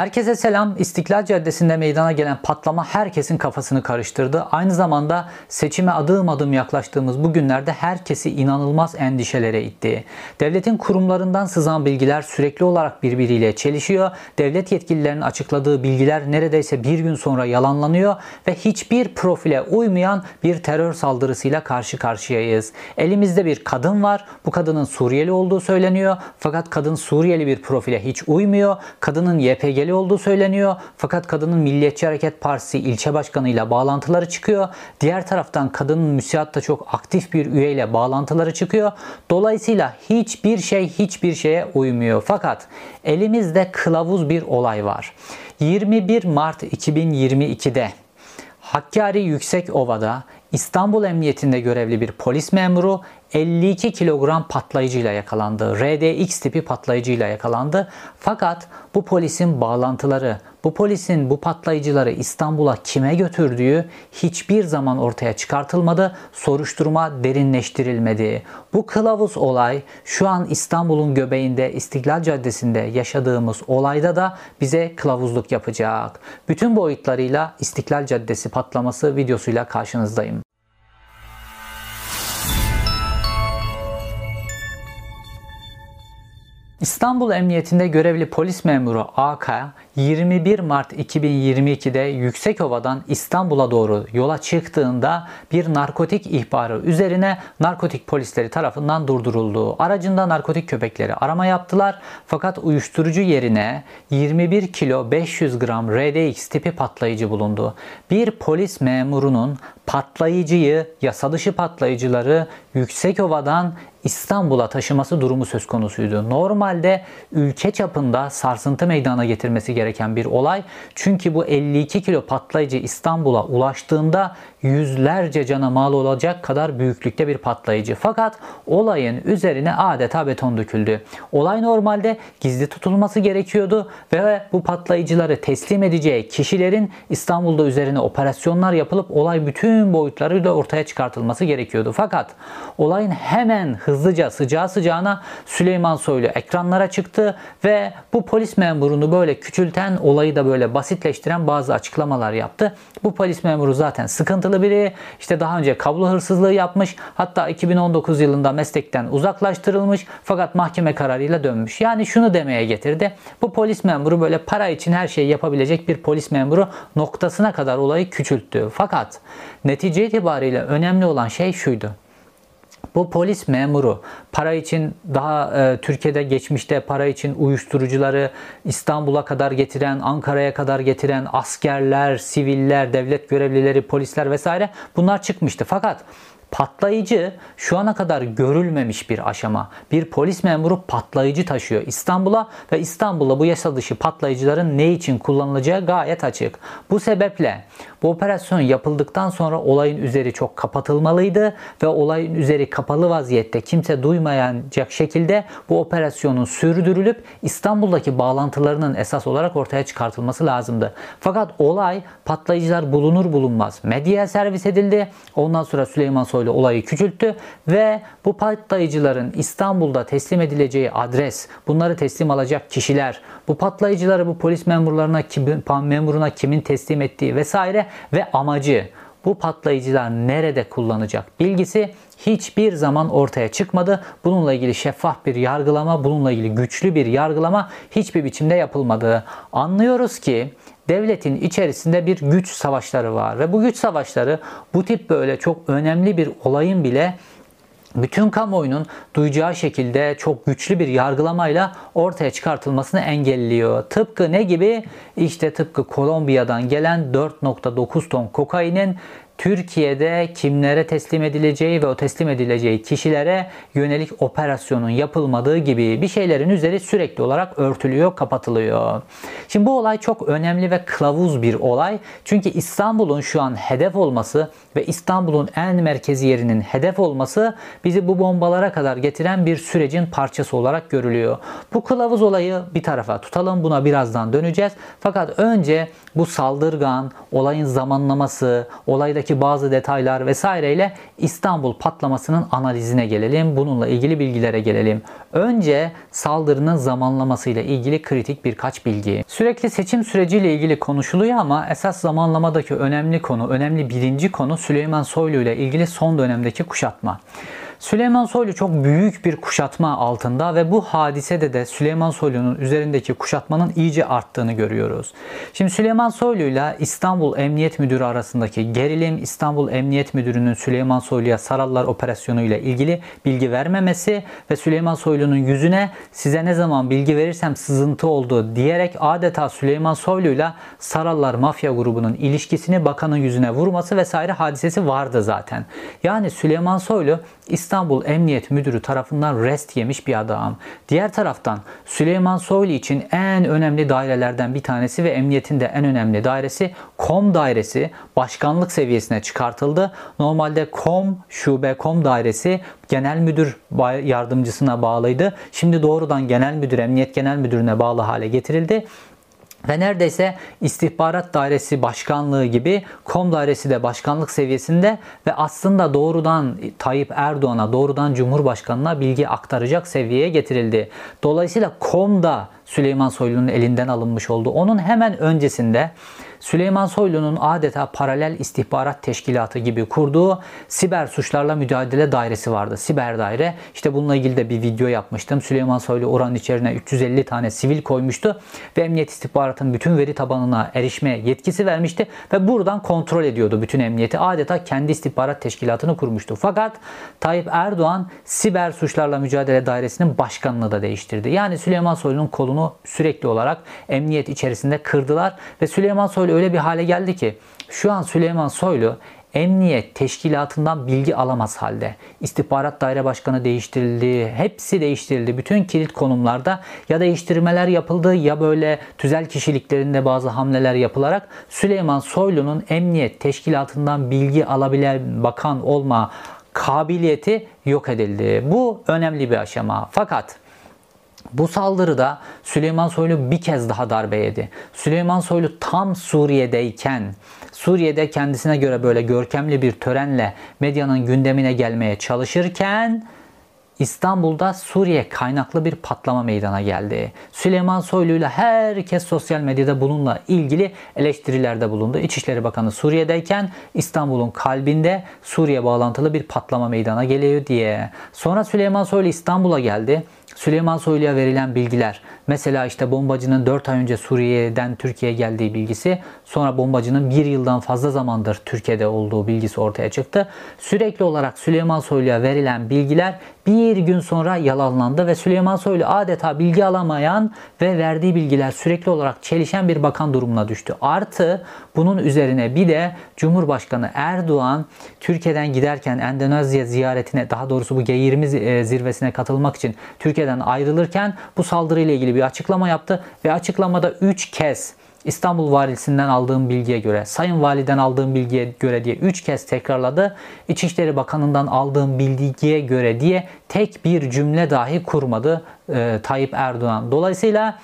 Herkese selam. İstiklal Caddesi'nde meydana gelen patlama herkesin kafasını karıştırdı. Aynı zamanda seçime adım adım yaklaştığımız bu günlerde herkesi inanılmaz endişelere itti. Devletin kurumlarından sızan bilgiler sürekli olarak birbiriyle çelişiyor. Devlet yetkililerinin açıkladığı bilgiler neredeyse bir gün sonra yalanlanıyor ve hiçbir profile uymayan bir terör saldırısıyla karşı karşıyayız. Elimizde bir kadın var. Bu kadının Suriyeli olduğu söyleniyor. Fakat kadın Suriyeli bir profile hiç uymuyor. Kadının YPG'li engelli olduğu söyleniyor. Fakat kadının Milliyetçi Hareket Partisi ilçe başkanıyla bağlantıları çıkıyor. Diğer taraftan kadının müsiatta çok aktif bir üyeyle bağlantıları çıkıyor. Dolayısıyla hiçbir şey hiçbir şeye uymuyor. Fakat elimizde kılavuz bir olay var. 21 Mart 2022'de Hakkari Yüksekova'da İstanbul Emniyetinde görevli bir polis memuru 52 kilogram patlayıcıyla yakalandı. RDX tipi patlayıcıyla yakalandı. Fakat bu polisin bağlantıları, bu polisin bu patlayıcıları İstanbul'a kime götürdüğü hiçbir zaman ortaya çıkartılmadı. Soruşturma derinleştirilmedi. Bu kılavuz olay şu an İstanbul'un göbeğinde İstiklal Caddesi'nde yaşadığımız olayda da bize kılavuzluk yapacak. Bütün boyutlarıyla İstiklal Caddesi patlaması videosuyla karşınızdayım. İstanbul Emniyetinde görevli polis memuru AK 21 Mart 2022'de Yüksekova'dan İstanbul'a doğru yola çıktığında bir narkotik ihbarı üzerine narkotik polisleri tarafından durduruldu. Aracında narkotik köpekleri arama yaptılar fakat uyuşturucu yerine 21 kilo 500 gram RDX tipi patlayıcı bulundu. Bir polis memurunun patlayıcıyı, yasa dışı patlayıcıları Yüksekova'dan İstanbul'a taşıması durumu söz konusuydu. Normalde ülke çapında sarsıntı meydana getirmesi gereken bir olay. Çünkü bu 52 kilo patlayıcı İstanbul'a ulaştığında yüzlerce cana mal olacak kadar büyüklükte bir patlayıcı. Fakat olayın üzerine adeta beton döküldü. Olay normalde gizli tutulması gerekiyordu ve bu patlayıcıları teslim edeceği kişilerin İstanbul'da üzerine operasyonlar yapılıp olay bütün boyutlarıyla ortaya çıkartılması gerekiyordu. Fakat olayın hemen hızlıca sıcağı sıcağına Süleyman Soylu ekranlara çıktı ve bu polis memurunu böyle küçülten olayı da böyle basitleştiren bazı açıklamalar yaptı. Bu polis memuru zaten sıkıntılı biri. İşte daha önce kablo hırsızlığı yapmış. Hatta 2019 yılında meslekten uzaklaştırılmış fakat mahkeme kararıyla dönmüş. Yani şunu demeye getirdi. Bu polis memuru böyle para için her şeyi yapabilecek bir polis memuru noktasına kadar olayı küçülttü. Fakat netice itibariyle önemli olan şey şuydu. Bu polis memuru para için daha e, Türkiye'de geçmişte para için uyuşturucuları İstanbul'a kadar getiren, Ankara'ya kadar getiren askerler, siviller, devlet görevlileri, polisler vesaire bunlar çıkmıştı. Fakat Patlayıcı şu ana kadar görülmemiş bir aşama. Bir polis memuru patlayıcı taşıyor İstanbul'a ve İstanbul'da bu yasa dışı patlayıcıların ne için kullanılacağı gayet açık. Bu sebeple bu operasyon yapıldıktan sonra olayın üzeri çok kapatılmalıydı ve olayın üzeri kapalı vaziyette kimse duymayacak şekilde bu operasyonun sürdürülüp İstanbul'daki bağlantılarının esas olarak ortaya çıkartılması lazımdı. Fakat olay patlayıcılar bulunur bulunmaz medyaya servis edildi. Ondan sonra Süleyman Soylu olayı küçülttü ve bu patlayıcıların İstanbul'da teslim edileceği adres, bunları teslim alacak kişiler, bu patlayıcıları bu polis memurlarına kim, memuruna kimin teslim ettiği vesaire ve amacı bu patlayıcılar nerede kullanacak bilgisi hiçbir zaman ortaya çıkmadı. Bununla ilgili şeffaf bir yargılama, bununla ilgili güçlü bir yargılama hiçbir biçimde yapılmadı. Anlıyoruz ki devletin içerisinde bir güç savaşları var ve bu güç savaşları bu tip böyle çok önemli bir olayın bile bütün kamuoyunun duyacağı şekilde çok güçlü bir yargılamayla ortaya çıkartılmasını engelliyor. Tıpkı ne gibi? İşte tıpkı Kolombiya'dan gelen 4.9 ton kokainin Türkiye'de kimlere teslim edileceği ve o teslim edileceği kişilere yönelik operasyonun yapılmadığı gibi bir şeylerin üzeri sürekli olarak örtülüyor, kapatılıyor. Şimdi bu olay çok önemli ve kılavuz bir olay. Çünkü İstanbul'un şu an hedef olması ve İstanbul'un en merkezi yerinin hedef olması bizi bu bombalara kadar getiren bir sürecin parçası olarak görülüyor. Bu kılavuz olayı bir tarafa tutalım. Buna birazdan döneceğiz. Fakat önce bu saldırgan, olayın zamanlaması, olaydaki oradaki bazı detaylar vesaireyle İstanbul patlamasının analizine gelelim. Bununla ilgili bilgilere gelelim. Önce saldırının zamanlamasıyla ilgili kritik birkaç bilgi. Sürekli seçim süreciyle ilgili konuşuluyor ama esas zamanlamadaki önemli konu, önemli birinci konu Süleyman Soylu ile ilgili son dönemdeki kuşatma. Süleyman Soylu çok büyük bir kuşatma altında ve bu hadisede de Süleyman Soylu'nun üzerindeki kuşatmanın iyice arttığını görüyoruz. Şimdi Süleyman Soylu ile İstanbul Emniyet Müdürü arasındaki gerilim, İstanbul Emniyet Müdürü'nün Süleyman Soylu'ya Sarallar operasyonu ile ilgili bilgi vermemesi ve Süleyman Soylu'nun yüzüne size ne zaman bilgi verirsem sızıntı oldu diyerek adeta Süleyman Soylu ile Sarallar mafya grubunun ilişkisini bakanın yüzüne vurması vesaire hadisesi vardı zaten. Yani Süleyman Soylu İstanbul Emniyet Müdürü tarafından rest yemiş bir adam. Diğer taraftan Süleyman Soylu için en önemli dairelerden bir tanesi ve emniyetin de en önemli dairesi KOM dairesi başkanlık seviyesine çıkartıldı. Normalde KOM şube KOM dairesi genel müdür yardımcısına bağlıydı. Şimdi doğrudan genel müdür, emniyet genel müdürüne bağlı hale getirildi. Ve neredeyse istihbarat dairesi başkanlığı gibi kom dairesi de başkanlık seviyesinde ve aslında doğrudan Tayyip Erdoğan'a, doğrudan Cumhurbaşkanı'na bilgi aktaracak seviyeye getirildi. Dolayısıyla kom da Süleyman Soylu'nun elinden alınmış oldu. Onun hemen öncesinde Süleyman Soylu'nun adeta paralel istihbarat teşkilatı gibi kurduğu siber suçlarla mücadele dairesi vardı. Siber daire. İşte bununla ilgili de bir video yapmıştım. Süleyman Soylu oranın içerisine 350 tane sivil koymuştu ve emniyet istihbaratın bütün veri tabanına erişme yetkisi vermişti ve buradan kontrol ediyordu bütün emniyeti. Adeta kendi istihbarat teşkilatını kurmuştu. Fakat Tayyip Erdoğan siber suçlarla mücadele dairesinin başkanını da değiştirdi. Yani Süleyman Soylu'nun kolunu sürekli olarak emniyet içerisinde kırdılar ve Süleyman Soylu öyle bir hale geldi ki şu an Süleyman Soylu emniyet teşkilatından bilgi alamaz halde. İstihbarat daire başkanı değiştirildi. Hepsi değiştirildi. Bütün kilit konumlarda ya değiştirmeler yapıldı ya böyle tüzel kişiliklerinde bazı hamleler yapılarak Süleyman Soylu'nun emniyet teşkilatından bilgi alabilen bakan olma kabiliyeti yok edildi. Bu önemli bir aşama. Fakat bu saldırıda Süleyman Soylu bir kez daha darbe yedi. Süleyman Soylu tam Suriye'deyken, Suriye'de kendisine göre böyle görkemli bir törenle medyanın gündemine gelmeye çalışırken İstanbul'da Suriye kaynaklı bir patlama meydana geldi. Süleyman Soylu ile herkes sosyal medyada bununla ilgili eleştirilerde bulundu. İçişleri Bakanı Suriye'deyken İstanbul'un kalbinde Suriye bağlantılı bir patlama meydana geliyor diye. Sonra Süleyman Soylu İstanbul'a geldi. Süleyman Soylu'ya verilen bilgiler. Mesela işte bombacının 4 ay önce Suriye'den Türkiye'ye geldiği bilgisi. Sonra bombacının 1 yıldan fazla zamandır Türkiye'de olduğu bilgisi ortaya çıktı. Sürekli olarak Süleyman Soylu'ya verilen bilgiler bir gün sonra yalanlandı ve Süleyman Soylu adeta bilgi alamayan ve verdiği bilgiler sürekli olarak çelişen bir bakan durumuna düştü. Artı bunun üzerine bir de Cumhurbaşkanı Erdoğan Türkiye'den giderken Endonezya ziyaretine daha doğrusu bu G20 e, zirvesine katılmak için Türkiye'den ayrılırken bu saldırıyla ilgili bir açıklama yaptı ve açıklamada 3 kez İstanbul Valisinden aldığım bilgiye göre, Sayın Validen aldığım bilgiye göre diye 3 kez tekrarladı. İçişleri Bakanı'ndan aldığım bilgiye göre diye tek bir cümle dahi kurmadı e, Tayyip Erdoğan. Dolayısıyla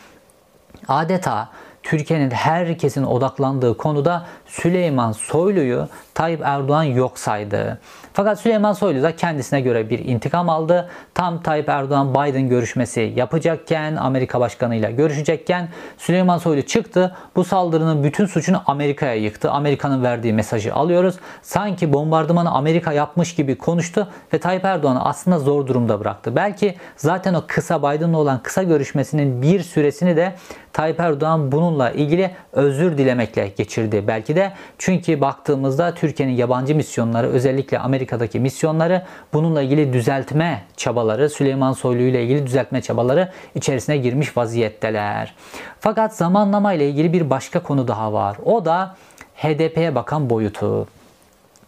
adeta Türkiye'nin herkesin odaklandığı konuda Süleyman Soylu'yu Tayyip Erdoğan yok saydı. Fakat Süleyman Soylu da kendisine göre bir intikam aldı. Tam Tayyip Erdoğan Biden görüşmesi yapacakken, Amerika Başkanı ile görüşecekken Süleyman Soylu çıktı. Bu saldırının bütün suçunu Amerika'ya yıktı. Amerika'nın verdiği mesajı alıyoruz. Sanki bombardımanı Amerika yapmış gibi konuştu ve Tayyip Erdoğan'ı aslında zor durumda bıraktı. Belki zaten o kısa Biden'la olan kısa görüşmesinin bir süresini de Tayyip Erdoğan bununla ilgili özür dilemekle geçirdi belki de. Çünkü baktığımızda Türkiye'nin yabancı misyonları özellikle Amerika'daki misyonları bununla ilgili düzeltme çabaları Süleyman Soylu ile ilgili düzeltme çabaları içerisine girmiş vaziyetteler. Fakat zamanlama ile ilgili bir başka konu daha var. O da HDP'ye bakan boyutu.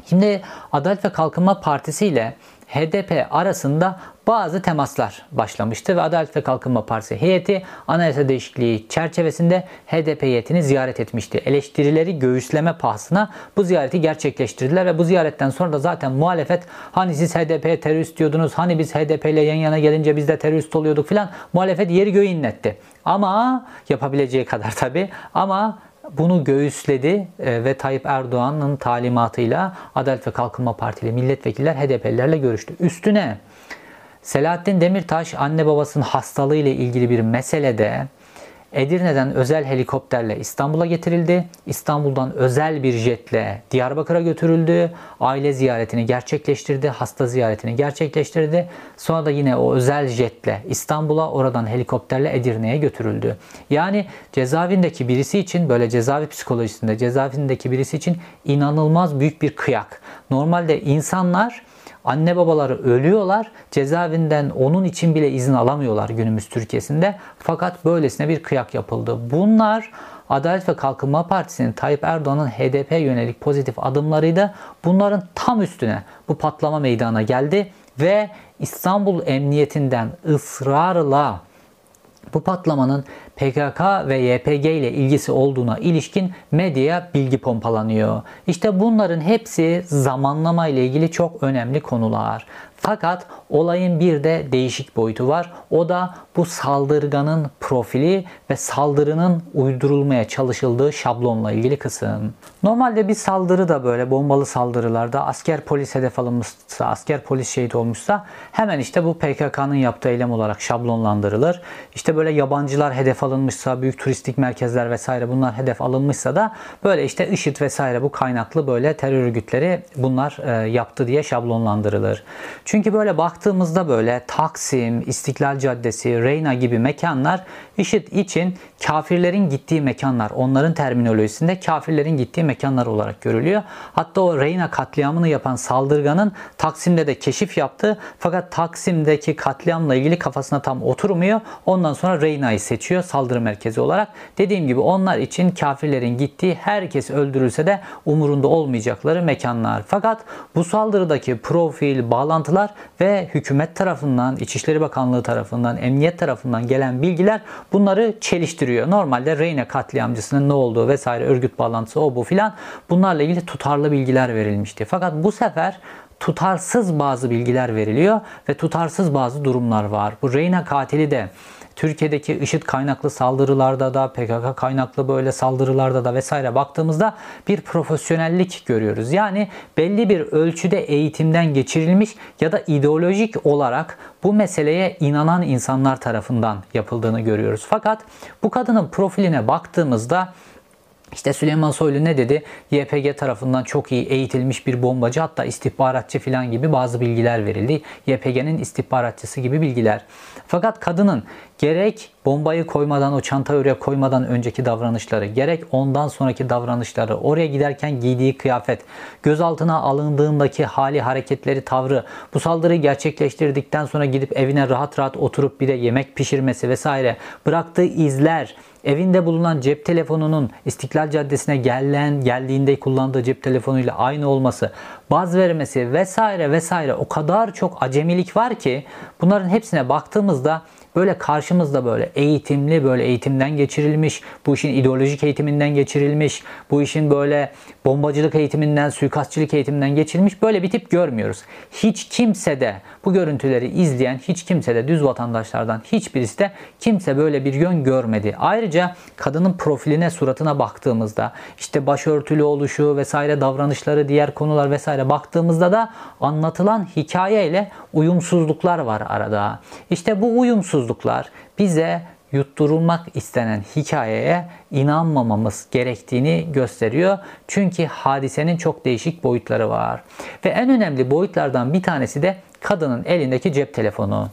Şimdi Adalet ve Kalkınma Partisi ile HDP arasında bazı temaslar başlamıştı ve Adalet ve Kalkınma Partisi heyeti anayasa değişikliği çerçevesinde HDP heyetini ziyaret etmişti. Eleştirileri göğüsleme pahasına bu ziyareti gerçekleştirdiler ve bu ziyaretten sonra da zaten muhalefet hani siz HDP'ye terörist diyordunuz, hani biz HDP ile yan yana gelince biz de terörist oluyorduk filan muhalefet yeri göğü inletti. Ama yapabileceği kadar tabi ama bunu göğüsledi e, ve Tayyip Erdoğan'ın talimatıyla Adalet ve Kalkınma Partili milletvekiller HDP'lilerle görüştü. Üstüne Selahattin Demirtaş anne babasının hastalığı ile ilgili bir meselede Edirne'den özel helikopterle İstanbul'a getirildi. İstanbul'dan özel bir jetle Diyarbakır'a götürüldü. Aile ziyaretini gerçekleştirdi. Hasta ziyaretini gerçekleştirdi. Sonra da yine o özel jetle İstanbul'a oradan helikopterle Edirne'ye götürüldü. Yani cezaevindeki birisi için böyle cezaevi psikolojisinde cezaevindeki birisi için inanılmaz büyük bir kıyak. Normalde insanlar Anne babaları ölüyorlar. Cezaevinden onun için bile izin alamıyorlar günümüz Türkiye'sinde. Fakat böylesine bir kıyak yapıldı. Bunlar Adalet ve Kalkınma Partisi'nin Tayyip Erdoğan'ın HDP yönelik pozitif adımlarıydı. Bunların tam üstüne bu patlama meydana geldi ve İstanbul Emniyetinden ısrarla bu patlamanın PKK ve YPG ile ilgisi olduğuna ilişkin medyaya bilgi pompalanıyor. İşte bunların hepsi zamanlama ile ilgili çok önemli konular. Fakat olayın bir de değişik boyutu var. O da bu saldırganın profili ve saldırının uydurulmaya çalışıldığı şablonla ilgili kısım. Normalde bir saldırı da böyle bombalı saldırılarda asker polis hedef alınmışsa, asker polis şehit olmuşsa hemen işte bu PKK'nın yaptığı eylem olarak şablonlandırılır. İşte böyle yabancılar hedef alınmışsa, büyük turistik merkezler vesaire bunlar hedef alınmışsa da böyle işte IŞİD vesaire bu kaynaklı böyle terör örgütleri bunlar e, yaptı diye şablonlandırılır. Çünkü böyle baktığımızda böyle Taksim, İstiklal Caddesi, Reyna gibi mekanlar IŞİD için kafirlerin gittiği mekanlar. Onların terminolojisinde kafirlerin gittiği mekanlar olarak görülüyor. Hatta o Reyna katliamını yapan saldırganın Taksim'de de keşif yaptı. Fakat Taksim'deki katliamla ilgili kafasına tam oturmuyor. Ondan sonra Reyna'yı seçiyor saldırı merkezi olarak. Dediğim gibi onlar için kafirlerin gittiği herkes öldürülse de umurunda olmayacakları mekanlar. Fakat bu saldırıdaki profil, bağlantılar ve hükümet tarafından, İçişleri Bakanlığı tarafından, Emniyet tarafından gelen bilgiler bunları çeliştiriyor. Normalde Reyna katliamcısının ne olduğu vesaire örgüt bağlantısı o bu filan bunlarla ilgili tutarlı bilgiler verilmişti. Fakat bu sefer tutarsız bazı bilgiler veriliyor ve tutarsız bazı durumlar var. Bu Reyna katili de Türkiye'deki IŞİD kaynaklı saldırılarda da PKK kaynaklı böyle saldırılarda da vesaire baktığımızda bir profesyonellik görüyoruz. Yani belli bir ölçüde eğitimden geçirilmiş ya da ideolojik olarak bu meseleye inanan insanlar tarafından yapıldığını görüyoruz. Fakat bu kadının profiline baktığımızda işte Süleyman Soylu ne dedi? YPG tarafından çok iyi eğitilmiş bir bombacı hatta istihbaratçı falan gibi bazı bilgiler verildi. YPG'nin istihbaratçısı gibi bilgiler. Fakat kadının gerek bombayı koymadan o çantayı oraya koymadan önceki davranışları gerek ondan sonraki davranışları oraya giderken giydiği kıyafet gözaltına alındığındaki hali hareketleri tavrı bu saldırıyı gerçekleştirdikten sonra gidip evine rahat rahat oturup bir de yemek pişirmesi vesaire bıraktığı izler evinde bulunan cep telefonunun İstiklal Caddesi'ne gelen geldiğinde kullandığı cep telefonuyla aynı olması, baz vermesi vesaire vesaire o kadar çok acemilik var ki bunların hepsine baktığımızda böyle karşımızda böyle eğitimli, böyle eğitimden geçirilmiş, bu işin ideolojik eğitiminden geçirilmiş, bu işin böyle bombacılık eğitiminden, suikastçılık eğitiminden geçirilmiş böyle bir tip görmüyoruz. Hiç kimse de bu görüntüleri izleyen hiç kimse de düz vatandaşlardan hiçbirisi de kimse böyle bir yön görmedi. Ayrıca kadının profiline, suratına baktığımızda işte başörtülü oluşu vesaire davranışları, diğer konular vesaire baktığımızda da anlatılan hikaye ile uyumsuzluklar var arada. İşte bu uyumsuzluklar bize yutturulmak istenen hikayeye inanmamamız gerektiğini gösteriyor. Çünkü hadisenin çok değişik boyutları var. Ve en önemli boyutlardan bir tanesi de kadının elindeki cep telefonu.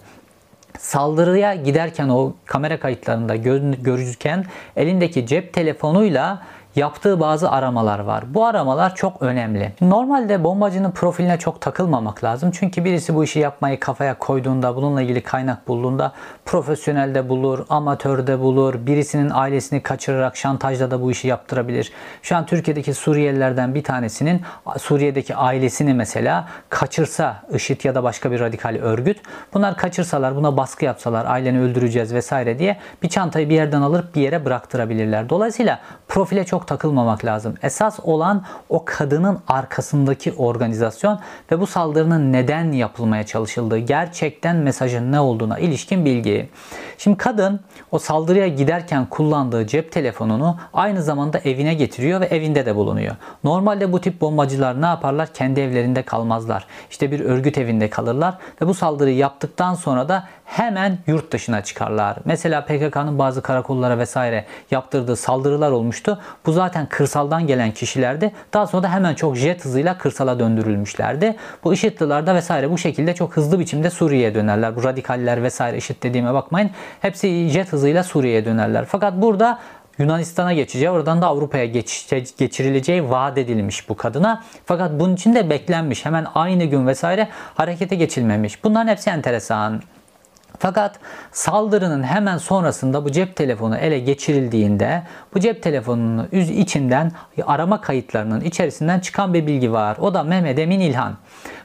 Saldırıya giderken o kamera kayıtlarında görürken elindeki cep telefonuyla yaptığı bazı aramalar var. Bu aramalar çok önemli. Normalde bombacının profiline çok takılmamak lazım. Çünkü birisi bu işi yapmayı kafaya koyduğunda, bununla ilgili kaynak bulduğunda profesyonelde bulur, amatörde bulur, birisinin ailesini kaçırarak şantajla da bu işi yaptırabilir. Şu an Türkiye'deki Suriyelilerden bir tanesinin Suriye'deki ailesini mesela kaçırsa IŞİD ya da başka bir radikal örgüt bunlar kaçırsalar, buna baskı yapsalar, aileni öldüreceğiz vesaire diye bir çantayı bir yerden alır bir yere bıraktırabilirler. Dolayısıyla profile çok takılmamak lazım. Esas olan o kadının arkasındaki organizasyon ve bu saldırının neden yapılmaya çalışıldığı, gerçekten mesajın ne olduğuna ilişkin bilgi. Şimdi kadın o saldırıya giderken kullandığı cep telefonunu aynı zamanda evine getiriyor ve evinde de bulunuyor. Normalde bu tip bombacılar ne yaparlar? Kendi evlerinde kalmazlar. İşte bir örgüt evinde kalırlar ve bu saldırıyı yaptıktan sonra da hemen yurt dışına çıkarlar. Mesela PKK'nın bazı karakollara vesaire yaptırdığı saldırılar olmuştu. Bu zaten kırsaldan gelen kişilerdi. Daha sonra da hemen çok jet hızıyla kırsala döndürülmüşlerdi. Bu IŞİD'liler da vesaire bu şekilde çok hızlı biçimde Suriye'ye dönerler. Bu radikaller vesaire IŞİD dediğime bakmayın. Hepsi jet hızıyla Suriye'ye dönerler. Fakat burada Yunanistan'a geçeceği, oradan da Avrupa'ya geçirileceği vaat edilmiş bu kadına. Fakat bunun için de beklenmiş. Hemen aynı gün vesaire harekete geçilmemiş. Bunların hepsi enteresan. Fakat saldırının hemen sonrasında bu cep telefonu ele geçirildiğinde bu cep telefonunun içinden arama kayıtlarının içerisinden çıkan bir bilgi var. O da Mehmet Emin İlhan.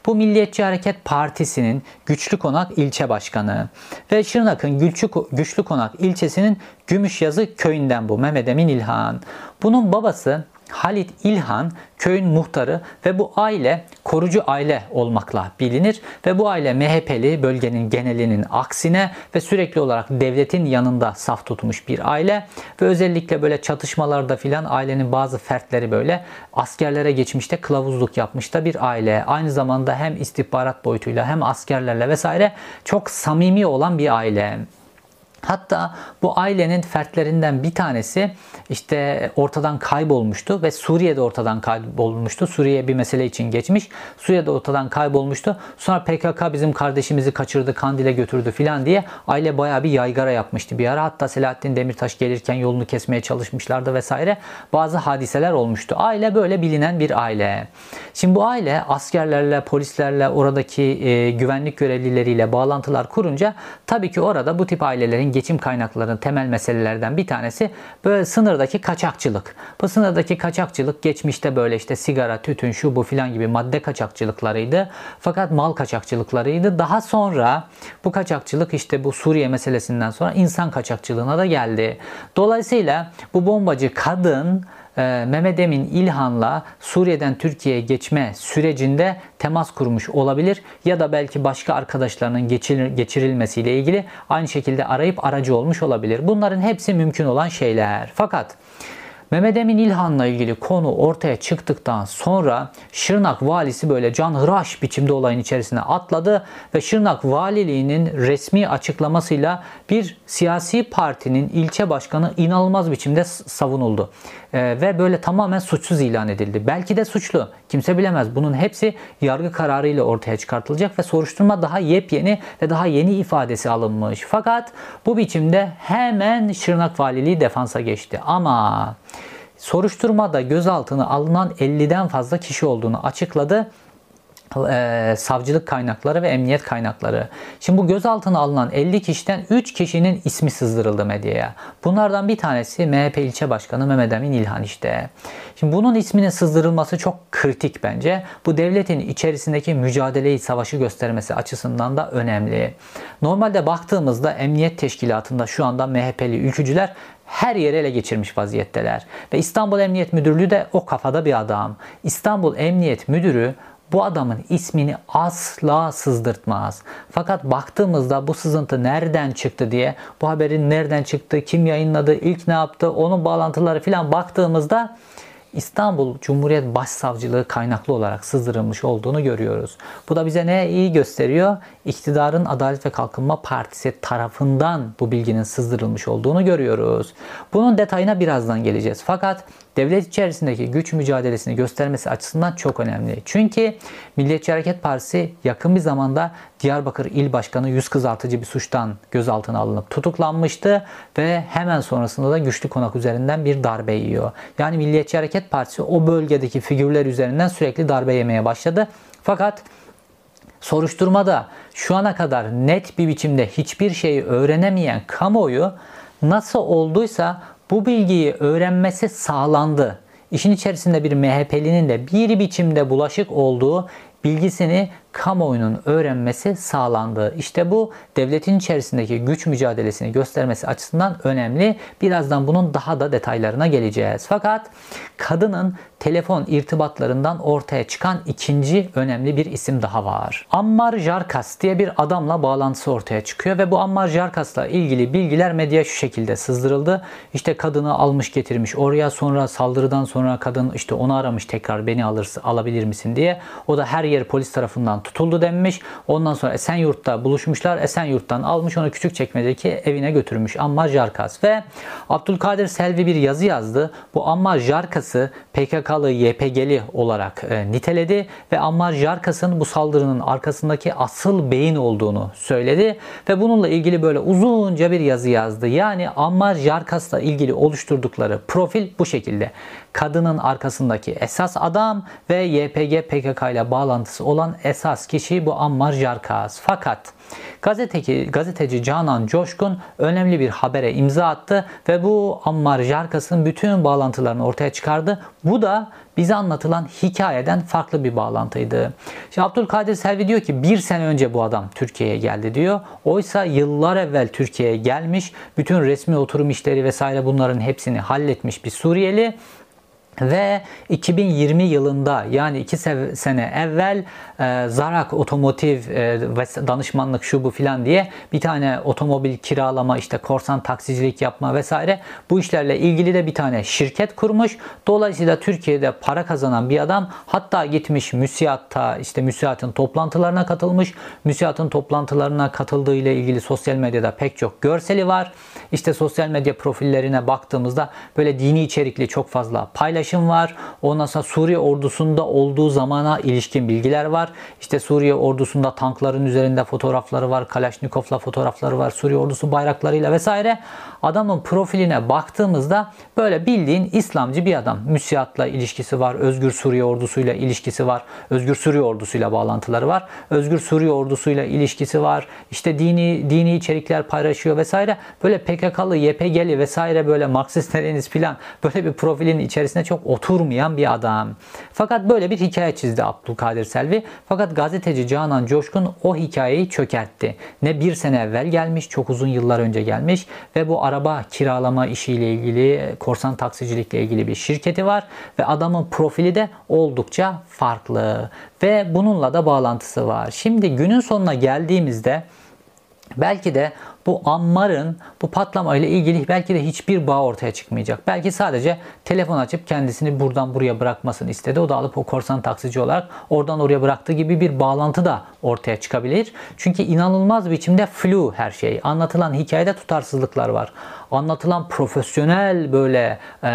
Bu Milliyetçi Hareket Partisi'nin Güçlü Konak ilçe başkanı ve Şırnak'ın Güçlü, Güçlü Konak ilçesinin Gümüşyazı köyünden bu Mehmet Emin İlhan. Bunun babası Halit İlhan köyün muhtarı ve bu aile korucu aile olmakla bilinir ve bu aile MHP'li bölgenin genelinin aksine ve sürekli olarak devletin yanında saf tutmuş bir aile ve özellikle böyle çatışmalarda filan ailenin bazı fertleri böyle askerlere geçmişte kılavuzluk yapmış da bir aile. Aynı zamanda hem istihbarat boyutuyla hem askerlerle vesaire çok samimi olan bir aile. Hatta bu ailenin fertlerinden bir tanesi işte ortadan kaybolmuştu ve Suriye'de ortadan kaybolmuştu. Suriye bir mesele için geçmiş. Suriye'de ortadan kaybolmuştu. Sonra PKK bizim kardeşimizi kaçırdı, Kandil'e götürdü filan diye aile baya bir yaygara yapmıştı bir ara. Hatta Selahattin Demirtaş gelirken yolunu kesmeye çalışmışlardı vesaire. Bazı hadiseler olmuştu. Aile böyle bilinen bir aile. Şimdi bu aile askerlerle, polislerle, oradaki e, güvenlik görevlileriyle bağlantılar kurunca tabii ki orada bu tip ailelerin geçim kaynaklarının temel meselelerden bir tanesi böyle sınırdaki kaçakçılık. Bu sınırdaki kaçakçılık geçmişte böyle işte sigara, tütün, şu bu filan gibi madde kaçakçılıklarıydı. Fakat mal kaçakçılıklarıydı. Daha sonra bu kaçakçılık işte bu Suriye meselesinden sonra insan kaçakçılığına da geldi. Dolayısıyla bu bombacı kadın Mehmet Emin İlhan'la Suriye'den Türkiye'ye geçme sürecinde temas kurmuş olabilir ya da belki başka arkadaşlarının geçirilmesiyle ilgili aynı şekilde arayıp aracı olmuş olabilir. Bunların hepsi mümkün olan şeyler. Fakat Mehmet Emin İlhan'la ilgili konu ortaya çıktıktan sonra Şırnak valisi böyle canhıraş biçimde olayın içerisine atladı ve Şırnak valiliğinin resmi açıklamasıyla bir siyasi partinin ilçe başkanı inanılmaz biçimde savunuldu. Ee, ve böyle tamamen suçsuz ilan edildi. Belki de suçlu. Kimse bilemez. Bunun hepsi yargı kararıyla ortaya çıkartılacak ve soruşturma daha yepyeni ve daha yeni ifadesi alınmış. Fakat bu biçimde hemen Şırnak Valiliği defansa geçti. Ama soruşturmada gözaltına alınan 50'den fazla kişi olduğunu açıkladı e, savcılık kaynakları ve emniyet kaynakları. Şimdi bu gözaltına alınan 50 kişiden 3 kişinin ismi sızdırıldı medyaya. Bunlardan bir tanesi MHP ilçe başkanı Mehmet Emin İlhan işte. Şimdi bunun isminin sızdırılması çok kritik bence. Bu devletin içerisindeki mücadeleyi, savaşı göstermesi açısından da önemli. Normalde baktığımızda emniyet teşkilatında şu anda MHP'li ülkücüler her yeri ele geçirmiş vaziyetteler. Ve İstanbul Emniyet Müdürlüğü de o kafada bir adam. İstanbul Emniyet Müdürü bu adamın ismini asla sızdırtmaz. Fakat baktığımızda bu sızıntı nereden çıktı diye, bu haberin nereden çıktı, kim yayınladı, ilk ne yaptı, onun bağlantıları filan baktığımızda İstanbul Cumhuriyet Başsavcılığı kaynaklı olarak sızdırılmış olduğunu görüyoruz. Bu da bize ne iyi gösteriyor? İktidarın Adalet ve Kalkınma Partisi tarafından bu bilginin sızdırılmış olduğunu görüyoruz. Bunun detayına birazdan geleceğiz. Fakat devlet içerisindeki güç mücadelesini göstermesi açısından çok önemli. Çünkü Milliyetçi Hareket Partisi yakın bir zamanda Diyarbakır İl Başkanı yüz kızartıcı bir suçtan gözaltına alınıp tutuklanmıştı ve hemen sonrasında da güçlü konak üzerinden bir darbe yiyor. Yani Milliyetçi Hareket Partisi o bölgedeki figürler üzerinden sürekli darbe yemeye başladı. Fakat soruşturmada şu ana kadar net bir biçimde hiçbir şeyi öğrenemeyen kamuoyu nasıl olduysa bu bilgiyi öğrenmesi sağlandı. İşin içerisinde bir MHP'linin de bir biçimde bulaşık olduğu bilgisini kamuoyunun öğrenmesi sağlandı. İşte bu devletin içerisindeki güç mücadelesini göstermesi açısından önemli. Birazdan bunun daha da detaylarına geleceğiz. Fakat kadının telefon irtibatlarından ortaya çıkan ikinci önemli bir isim daha var. Ammar Jarkas diye bir adamla bağlantısı ortaya çıkıyor ve bu Ammar Jarkas'la ilgili bilgiler medya şu şekilde sızdırıldı. İşte kadını almış getirmiş oraya sonra saldırıdan sonra kadın işte onu aramış tekrar beni alırsın alabilir misin diye. O da her yer polis tarafından tutuldu denmiş. Ondan sonra Esenyurt'ta buluşmuşlar. Esenyurt'tan almış onu küçük çekmedeki evine götürmüş Ammar Jarkas ve Abdülkadir Selvi bir yazı yazdı. Bu Ammar Jarkas'ı PKK'lı YPG'li olarak e, niteledi ve Ammar Jarkas'ın bu saldırının arkasındaki asıl beyin olduğunu söyledi ve bununla ilgili böyle uzunca bir yazı yazdı. Yani Ammar Jarkas'la ilgili oluşturdukları profil bu şekilde kadının arkasındaki esas adam ve YPG PKK ile bağlantısı olan esas kişi bu Ammar Jarkas. Fakat gazeteci, gazeteci Canan Coşkun önemli bir habere imza attı ve bu Ammar Jarkas'ın bütün bağlantılarını ortaya çıkardı. Bu da bize anlatılan hikayeden farklı bir bağlantıydı. Şimdi Abdülkadir Selvi diyor ki bir sene önce bu adam Türkiye'ye geldi diyor. Oysa yıllar evvel Türkiye'ye gelmiş, bütün resmi oturum işleri vesaire bunların hepsini halletmiş bir Suriyeli ve 2020 yılında yani 2 sene evvel e, Zarak Otomotiv e, danışmanlık şu bu filan diye bir tane otomobil kiralama işte korsan taksicilik yapma vesaire bu işlerle ilgili de bir tane şirket kurmuş. Dolayısıyla Türkiye'de para kazanan bir adam hatta gitmiş müsiyatta işte müsiyatın toplantılarına katılmış. Müsiyatın toplantılarına katıldığı ile ilgili sosyal medyada pek çok görseli var. İşte sosyal medya profillerine baktığımızda böyle dini içerikli çok fazla paylaşım var. Ondan sonra Suriye ordusunda olduğu zamana ilişkin bilgiler var. İşte Suriye ordusunda tankların üzerinde fotoğrafları var. Kalaşnikov'la fotoğrafları var. Suriye ordusu bayraklarıyla vesaire. Adamın profiline baktığımızda böyle bildiğin İslamcı bir adam. Müsiyatla ilişkisi var. Özgür Suriye ordusuyla ilişkisi var. Özgür Suriye ordusuyla bağlantıları var. Özgür Suriye ordusuyla ilişkisi var. İşte dini dini içerikler paylaşıyor vesaire. Böyle PKK'lı, YPG'li vesaire böyle Marksist Leniniz filan böyle bir profilin içerisine çok oturmayan bir adam. Fakat böyle bir hikaye çizdi Abdülkadir Selvi. Fakat gazeteci Canan Coşkun o hikayeyi çökertti. Ne bir sene evvel gelmiş, çok uzun yıllar önce gelmiş ve bu araba kiralama işiyle ilgili, korsan taksicilikle ilgili bir şirketi var ve adamın profili de oldukça farklı ve bununla da bağlantısı var. Şimdi günün sonuna geldiğimizde belki de bu Ammar'ın bu patlama ile ilgili belki de hiçbir bağ ortaya çıkmayacak. Belki sadece telefon açıp kendisini buradan buraya bırakmasını istedi. O da alıp o korsan taksici olarak oradan oraya bıraktığı gibi bir bağlantı da ortaya çıkabilir. Çünkü inanılmaz biçimde flu her şey. Anlatılan hikayede tutarsızlıklar var. Anlatılan profesyonel böyle e,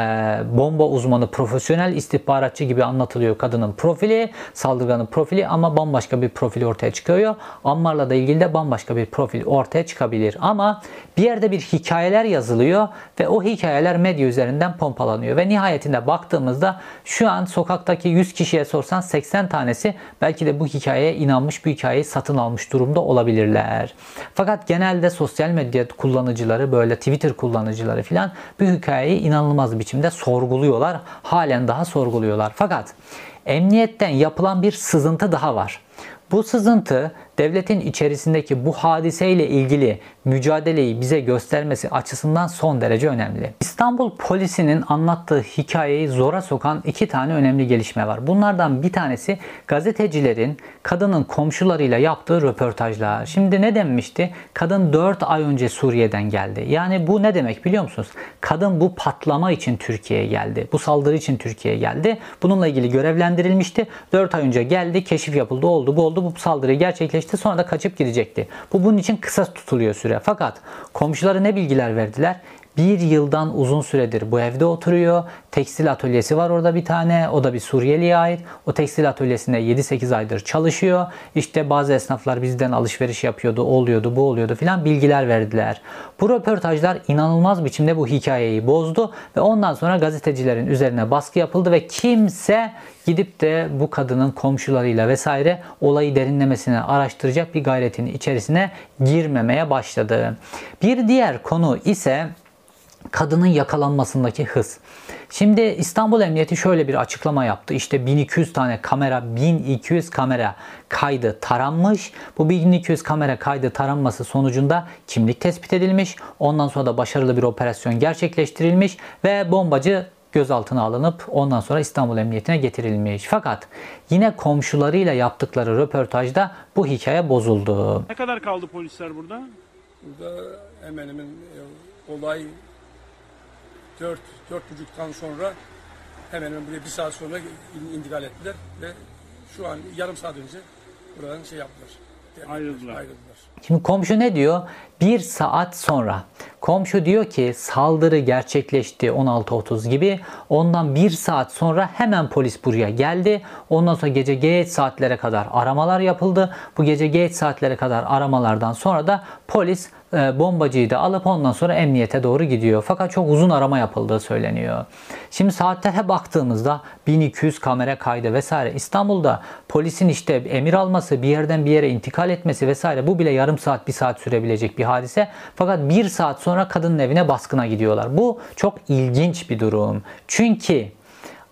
bomba uzmanı, profesyonel istihbaratçı gibi anlatılıyor kadının profili, saldırganın profili ama bambaşka bir profil ortaya çıkıyor. Ammar'la da ilgili de bambaşka bir profil ortaya çıkabilir. Ama bir yerde bir hikayeler yazılıyor ve o hikayeler medya üzerinden pompalanıyor. Ve nihayetinde baktığımızda şu an sokaktaki 100 kişiye sorsan 80 tanesi belki de bu hikayeye inanmış, bu hikayeyi satın almış durumda olabilirler. Fakat genelde sosyal medya kullanıcıları böyle Twitter kullanıcıları filan bu hikayeyi inanılmaz biçimde sorguluyorlar. Halen daha sorguluyorlar. Fakat emniyetten yapılan bir sızıntı daha var. Bu sızıntı devletin içerisindeki bu hadiseyle ilgili mücadeleyi bize göstermesi açısından son derece önemli. İstanbul polisinin anlattığı hikayeyi zora sokan iki tane önemli gelişme var. Bunlardan bir tanesi gazetecilerin kadının komşularıyla yaptığı röportajlar. Şimdi ne denmişti? Kadın 4 ay önce Suriye'den geldi. Yani bu ne demek biliyor musunuz? Kadın bu patlama için Türkiye'ye geldi. Bu saldırı için Türkiye'ye geldi. Bununla ilgili görevlendirilmişti. 4 ay önce geldi, keşif yapıldı, oldu, bu oldu, bu saldırıyı gerçekleştirdi gerçekleşti sonra da kaçıp gidecekti. Bu bunun için kısa tutuluyor süre. Fakat komşuları ne bilgiler verdiler? Bir yıldan uzun süredir bu evde oturuyor. Tekstil atölyesi var orada bir tane. O da bir Suriyeli'ye ait. O tekstil atölyesinde 7-8 aydır çalışıyor. İşte bazı esnaflar bizden alışveriş yapıyordu, oluyordu, bu oluyordu filan bilgiler verdiler. Bu röportajlar inanılmaz biçimde bu hikayeyi bozdu ve ondan sonra gazetecilerin üzerine baskı yapıldı ve kimse gidip de bu kadının komşularıyla vesaire olayı derinlemesine araştıracak bir gayretin içerisine girmemeye başladı. Bir diğer konu ise kadının yakalanmasındaki hız. Şimdi İstanbul Emniyeti şöyle bir açıklama yaptı. İşte 1200 tane kamera, 1200 kamera kaydı taranmış. Bu 1200 kamera kaydı taranması sonucunda kimlik tespit edilmiş. Ondan sonra da başarılı bir operasyon gerçekleştirilmiş ve bombacı gözaltına alınıp ondan sonra İstanbul Emniyetine getirilmiş. Fakat yine komşularıyla yaptıkları röportajda bu hikaye bozuldu. Ne kadar kaldı polisler burada? Burada hemen hemen e, olay dört, dört buçuktan sonra hemen hemen buraya bir saat sonra in- intikal ettiler ve şu an yarım saat önce buradan şey yaptılar. Ayrıldılar. Ayrıldılar. Şimdi komşu ne diyor? Bir saat sonra. Komşu diyor ki saldırı gerçekleşti 16.30 gibi. Ondan bir saat sonra hemen polis buraya geldi. Ondan sonra gece geç saatlere kadar aramalar yapıldı. Bu gece geç saatlere kadar aramalardan sonra da polis e, bombacıyı da alıp ondan sonra emniyete doğru gidiyor. Fakat çok uzun arama yapıldığı söyleniyor. Şimdi saatlere baktığımızda 1200 kamera kaydı vesaire. İstanbul'da polisin işte emir alması, bir yerden bir yere intikal etmesi vesaire bu bile yarım saat, bir saat sürebilecek bir hadise. Fakat bir saat sonra kadının evine baskına gidiyorlar. Bu çok ilginç bir durum. Çünkü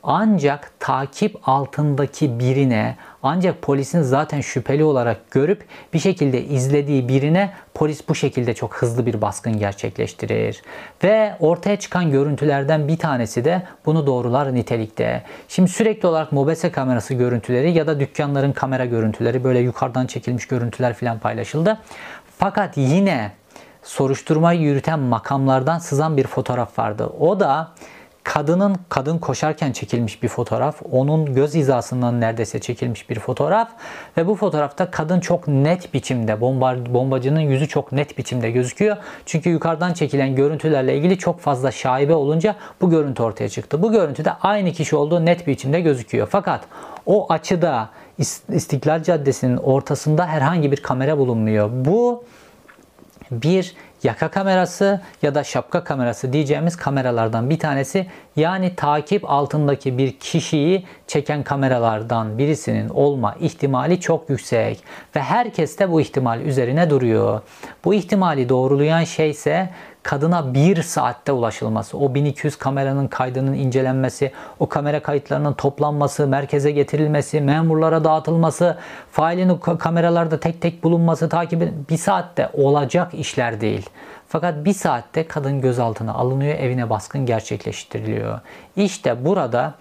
ancak takip altındaki birine ancak polisin zaten şüpheli olarak görüp bir şekilde izlediği birine polis bu şekilde çok hızlı bir baskın gerçekleştirir. Ve ortaya çıkan görüntülerden bir tanesi de bunu doğrular nitelikte. Şimdi sürekli olarak mobese kamerası görüntüleri ya da dükkanların kamera görüntüleri böyle yukarıdan çekilmiş görüntüler falan paylaşıldı. Fakat yine soruşturmayı yürüten makamlardan sızan bir fotoğraf vardı. O da kadının kadın koşarken çekilmiş bir fotoğraf. Onun göz hizasından neredeyse çekilmiş bir fotoğraf ve bu fotoğrafta kadın çok net biçimde bomba, bombacının yüzü çok net biçimde gözüküyor. Çünkü yukarıdan çekilen görüntülerle ilgili çok fazla şaibe olunca bu görüntü ortaya çıktı. Bu görüntüde aynı kişi olduğu net biçimde gözüküyor. Fakat o açıda İstiklal Caddesi'nin ortasında herhangi bir kamera bulunmuyor. Bu bir yaka kamerası ya da şapka kamerası diyeceğimiz kameralardan bir tanesi. Yani takip altındaki bir kişiyi çeken kameralardan birisinin olma ihtimali çok yüksek ve herkes de bu ihtimal üzerine duruyor. Bu ihtimali doğrulayan şey ise kadına bir saatte ulaşılması, o 1200 kameranın kaydının incelenmesi, o kamera kayıtlarının toplanması, merkeze getirilmesi, memurlara dağıtılması, failin kameralarda tek tek bulunması, takibi bir saatte olacak işler değil. Fakat bir saatte kadın gözaltına alınıyor, evine baskın gerçekleştiriliyor. İşte burada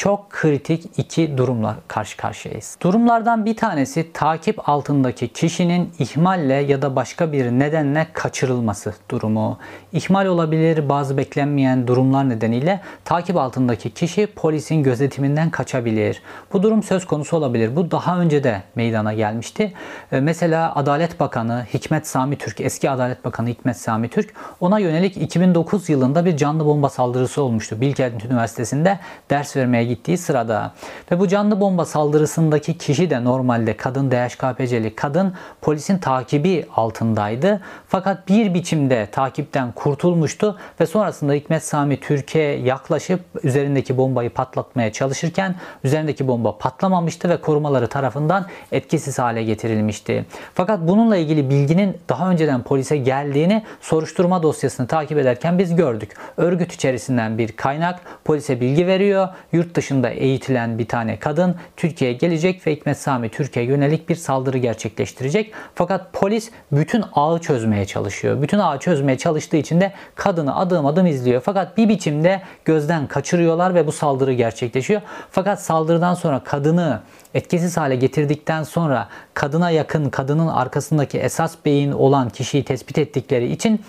çok kritik iki durumla karşı karşıyayız. Durumlardan bir tanesi takip altındaki kişinin ihmalle ya da başka bir nedenle kaçırılması durumu. İhmal olabilir bazı beklenmeyen durumlar nedeniyle takip altındaki kişi polisin gözetiminden kaçabilir. Bu durum söz konusu olabilir. Bu daha önce de meydana gelmişti. Ee, mesela Adalet Bakanı Hikmet Sami Türk, eski Adalet Bakanı Hikmet Sami Türk ona yönelik 2009 yılında bir canlı bomba saldırısı olmuştu. Bilkent Üniversitesi'nde ders vermeye gittiği sırada. Ve bu canlı bomba saldırısındaki kişi de normalde kadın DHKPC'li kadın polisin takibi altındaydı. Fakat bir biçimde takipten kurtulmuştu ve sonrasında Hikmet Sami Türkiye yaklaşıp üzerindeki bombayı patlatmaya çalışırken üzerindeki bomba patlamamıştı ve korumaları tarafından etkisiz hale getirilmişti. Fakat bununla ilgili bilginin daha önceden polise geldiğini soruşturma dosyasını takip ederken biz gördük. Örgüt içerisinden bir kaynak polise bilgi veriyor. Yurt dışında eğitilen bir tane kadın Türkiye'ye gelecek ve Hikmet Sami Türkiye'ye yönelik bir saldırı gerçekleştirecek. Fakat polis bütün ağı çözmeye çalışıyor. Bütün ağı çözmeye çalıştığı için de kadını adım adım izliyor. Fakat bir biçimde gözden kaçırıyorlar ve bu saldırı gerçekleşiyor. Fakat saldırıdan sonra kadını etkisiz hale getirdikten sonra kadına yakın, kadının arkasındaki esas beyin olan kişiyi tespit ettikleri için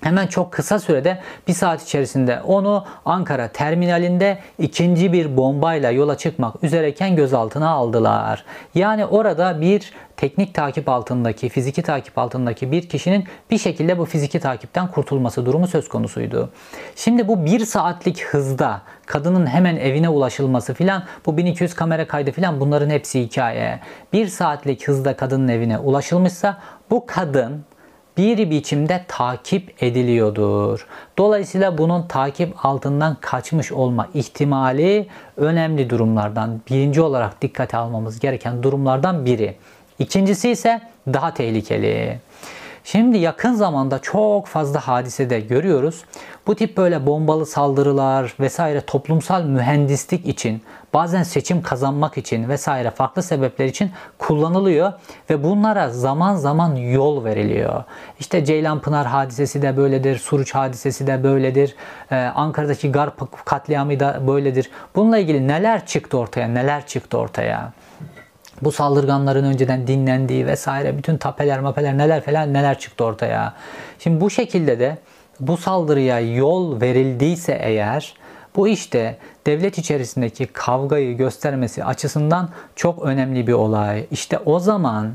Hemen çok kısa sürede bir saat içerisinde onu Ankara terminalinde ikinci bir bombayla yola çıkmak üzereyken gözaltına aldılar. Yani orada bir teknik takip altındaki, fiziki takip altındaki bir kişinin bir şekilde bu fiziki takipten kurtulması durumu söz konusuydu. Şimdi bu bir saatlik hızda kadının hemen evine ulaşılması filan bu 1200 kamera kaydı filan bunların hepsi hikaye. Bir saatlik hızda kadının evine ulaşılmışsa bu kadın bir biçimde takip ediliyordur. Dolayısıyla bunun takip altından kaçmış olma ihtimali önemli durumlardan, birinci olarak dikkate almamız gereken durumlardan biri. İkincisi ise daha tehlikeli. Şimdi yakın zamanda çok fazla hadisede görüyoruz. Bu tip böyle bombalı saldırılar vesaire toplumsal mühendislik için, bazen seçim kazanmak için vesaire farklı sebepler için kullanılıyor ve bunlara zaman zaman yol veriliyor. İşte Ceylanpınar hadisesi de böyledir, Suruç hadisesi de böyledir, ee, Ankara'daki Garp katliamı da böyledir. Bununla ilgili neler çıktı ortaya, neler çıktı ortaya? Bu saldırganların önceden dinlendiği vesaire bütün tapeler mapeler neler falan neler çıktı ortaya. Şimdi bu şekilde de bu saldırıya yol verildiyse eğer bu işte devlet içerisindeki kavgayı göstermesi açısından çok önemli bir olay. İşte o zaman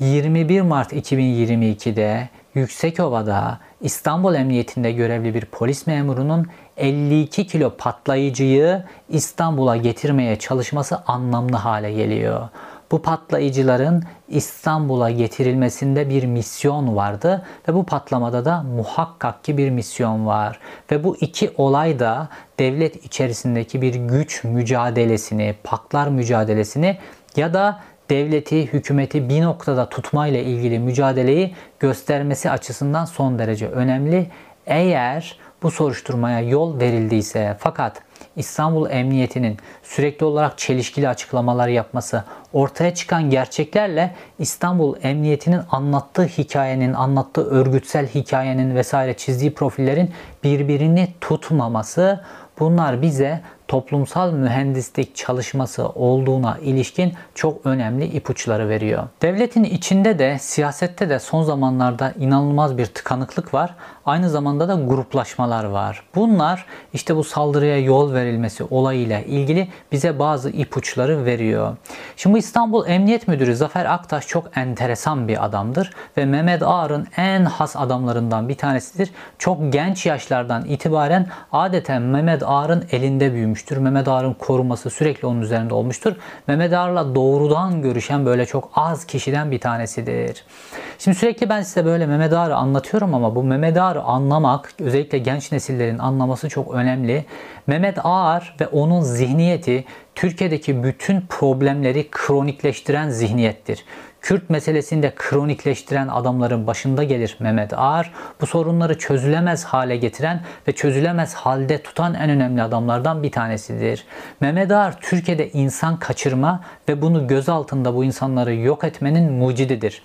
21 Mart 2022'de Yüksekova'da İstanbul Emniyetinde görevli bir polis memurunun 52 kilo patlayıcıyı İstanbul'a getirmeye çalışması anlamlı hale geliyor. Bu patlayıcıların İstanbul'a getirilmesinde bir misyon vardı ve bu patlamada da muhakkak ki bir misyon var. Ve bu iki olay da devlet içerisindeki bir güç mücadelesini, paklar mücadelesini ya da devleti, hükümeti bir noktada tutmayla ilgili mücadeleyi göstermesi açısından son derece önemli. Eğer bu soruşturmaya yol verildiyse fakat İstanbul Emniyeti'nin sürekli olarak çelişkili açıklamalar yapması, ortaya çıkan gerçeklerle İstanbul Emniyeti'nin anlattığı hikayenin, anlattığı örgütsel hikayenin vesaire çizdiği profillerin birbirini tutmaması bunlar bize toplumsal mühendislik çalışması olduğuna ilişkin çok önemli ipuçları veriyor. Devletin içinde de siyasette de son zamanlarda inanılmaz bir tıkanıklık var. Aynı zamanda da gruplaşmalar var. Bunlar işte bu saldırıya yol verilmesi olayıyla ilgili bize bazı ipuçları veriyor. Şimdi İstanbul Emniyet Müdürü Zafer Aktaş çok enteresan bir adamdır ve Mehmet Ağar'ın en has adamlarından bir tanesidir. Çok genç yaşlardan itibaren adeta Mehmet Ağar'ın elinde büyümüştür. Mehmet Ağar'ın koruması sürekli onun üzerinde olmuştur. Mehmet Ağar'la doğrudan görüşen böyle çok az kişiden bir tanesidir. Şimdi sürekli ben size böyle Mehmet Ağar'ı anlatıyorum ama bu Mehmet Ağar'ı anlamak özellikle genç nesillerin anlaması çok önemli. Mehmet Ağar ve onun zihniyeti Türkiye'deki bütün problemleri kronikleştiren zihniyettir. Kürt meselesinde kronikleştiren adamların başında gelir Mehmet Ağar. Bu sorunları çözülemez hale getiren ve çözülemez halde tutan en önemli adamlardan bir tanesidir. Mehmet Ağar Türkiye'de insan kaçırma ve bunu göz altında bu insanları yok etmenin mucididir.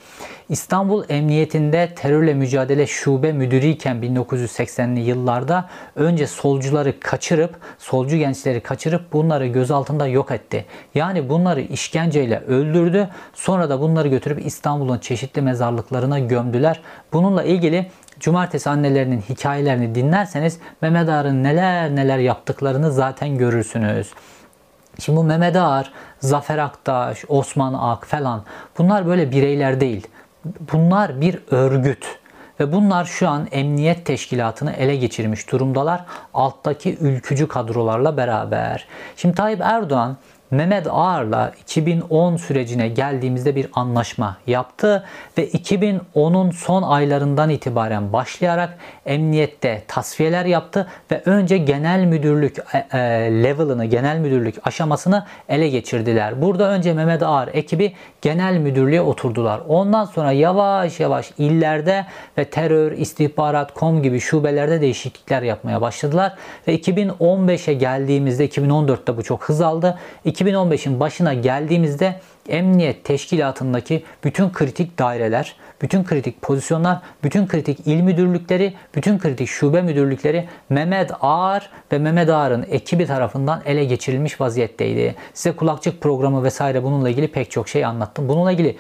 İstanbul Emniyetinde terörle mücadele şube müdürüyken 1980'li yıllarda önce solcuları kaçırıp, solcu gençleri kaçırıp bunları göz altında yok etti. Yani bunları işkenceyle öldürdü. Sonra da bunları götürüp İstanbul'un çeşitli mezarlıklarına gömdüler. Bununla ilgili cumartesi annelerinin hikayelerini dinlerseniz Mehmet Ağar'ın neler neler yaptıklarını zaten görürsünüz. Şimdi bu Mehmet Ağar, Zafer Aktaş, Osman Ak falan bunlar böyle bireyler değil. Bunlar bir örgüt. Ve bunlar şu an emniyet teşkilatını ele geçirmiş durumdalar. Alttaki ülkücü kadrolarla beraber. Şimdi Tayyip Erdoğan Mehmet Ağar'la 2010 sürecine geldiğimizde bir anlaşma yaptı ve 2010'un son aylarından itibaren başlayarak emniyette tasfiyeler yaptı ve önce genel müdürlük e, e, level'ını, genel müdürlük aşamasını ele geçirdiler. Burada önce Mehmet Ağar ekibi genel müdürlüğe oturdular. Ondan sonra yavaş yavaş illerde ve terör, istihbarat, kom gibi şubelerde değişiklikler yapmaya başladılar ve 2015'e geldiğimizde 2014'te bu çok hız aldı. 2015'in başına geldiğimizde emniyet teşkilatındaki bütün kritik daireler, bütün kritik pozisyonlar, bütün kritik il müdürlükleri, bütün kritik şube müdürlükleri Mehmet Ağar ve Mehmet Ağar'ın ekibi tarafından ele geçirilmiş vaziyetteydi. Size kulakçık programı vesaire bununla ilgili pek çok şey anlattım. Bununla ilgili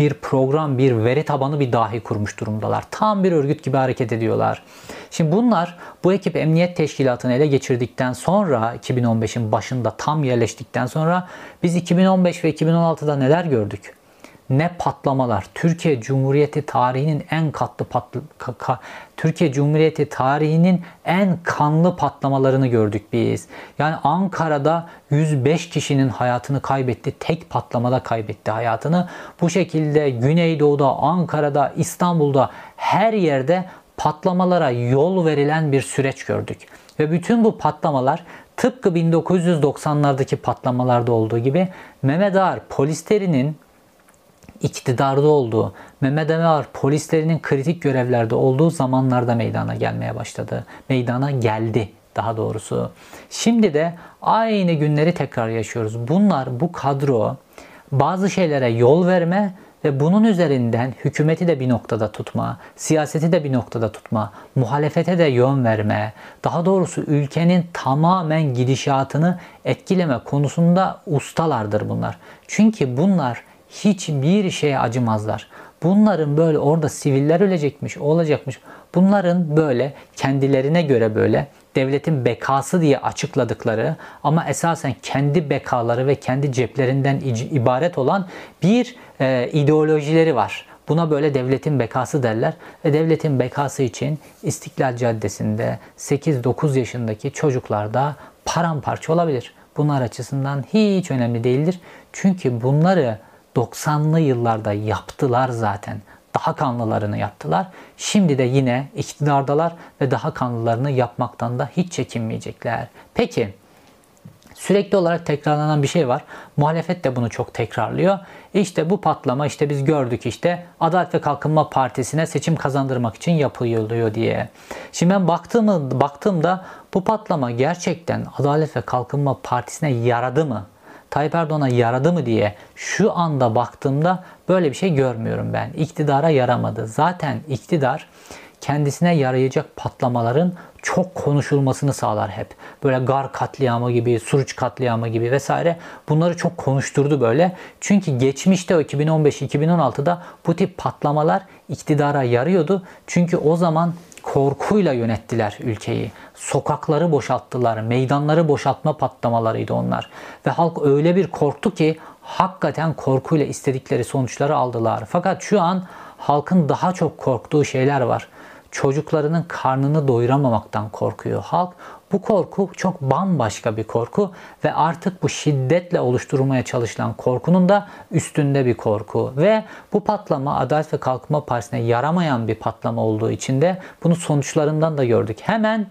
bir program, bir veri tabanı bir dahi kurmuş durumdalar. Tam bir örgüt gibi hareket ediyorlar. Şimdi bunlar bu ekip emniyet teşkilatını ele geçirdikten sonra 2015'in başında tam yerleştikten sonra biz 2015 ve 2016'da neler gördük? Ne patlamalar. Türkiye Cumhuriyeti tarihinin en katlı patlı, ka, ka, Türkiye Cumhuriyeti tarihinin en kanlı patlamalarını gördük biz. Yani Ankara'da 105 kişinin hayatını kaybetti. Tek patlamada kaybetti hayatını. Bu şekilde Güneydoğu'da, Ankara'da, İstanbul'da her yerde patlamalara yol verilen bir süreç gördük. Ve bütün bu patlamalar tıpkı 1990'lardaki patlamalarda olduğu gibi Mehmet Ağar polislerinin iktidarda olduğu, Mehmet Emer polislerinin kritik görevlerde olduğu zamanlarda meydana gelmeye başladı. Meydana geldi daha doğrusu. Şimdi de aynı günleri tekrar yaşıyoruz. Bunlar bu kadro bazı şeylere yol verme ve bunun üzerinden hükümeti de bir noktada tutma, siyaseti de bir noktada tutma, muhalefete de yön verme, daha doğrusu ülkenin tamamen gidişatını etkileme konusunda ustalardır bunlar. Çünkü bunlar hiçbir şeye acımazlar. Bunların böyle orada siviller ölecekmiş, olacakmış. Bunların böyle kendilerine göre böyle devletin bekası diye açıkladıkları ama esasen kendi bekaları ve kendi ceplerinden ibaret olan bir e, ideolojileri var. Buna böyle devletin bekası derler ve devletin bekası için İstiklal Caddesi'nde 8-9 yaşındaki çocuklar da paramparça olabilir. Bunlar açısından hiç önemli değildir. Çünkü bunları 90'lı yıllarda yaptılar zaten. Daha kanlılarını yaptılar. Şimdi de yine iktidardalar ve daha kanlılarını yapmaktan da hiç çekinmeyecekler. Peki sürekli olarak tekrarlanan bir şey var. Muhalefet de bunu çok tekrarlıyor. İşte bu patlama işte biz gördük işte Adalet ve Kalkınma Partisi'ne seçim kazandırmak için yapılıyor diye. Şimdi ben baktığımı, baktığımda bu patlama gerçekten Adalet ve Kalkınma Partisi'ne yaradı mı? Tayyip Erdoğan'a yaradı mı diye şu anda baktığımda böyle bir şey görmüyorum ben. İktidara yaramadı. Zaten iktidar kendisine yarayacak patlamaların çok konuşulmasını sağlar hep. Böyle Gar katliamı gibi, Suruç katliamı gibi vesaire bunları çok konuşturdu böyle. Çünkü geçmişte o 2015-2016'da bu tip patlamalar iktidara yarıyordu. Çünkü o zaman korkuyla yönettiler ülkeyi. Sokakları boşalttılar, meydanları boşaltma patlamalarıydı onlar. Ve halk öyle bir korktu ki hakikaten korkuyla istedikleri sonuçları aldılar. Fakat şu an halkın daha çok korktuğu şeyler var. Çocuklarının karnını doyuramamaktan korkuyor halk. Bu korku çok bambaşka bir korku ve artık bu şiddetle oluşturulmaya çalışılan korkunun da üstünde bir korku ve bu patlama Adalet ve Kalkınma Partisi'ne yaramayan bir patlama olduğu için de bunu sonuçlarından da gördük. Hemen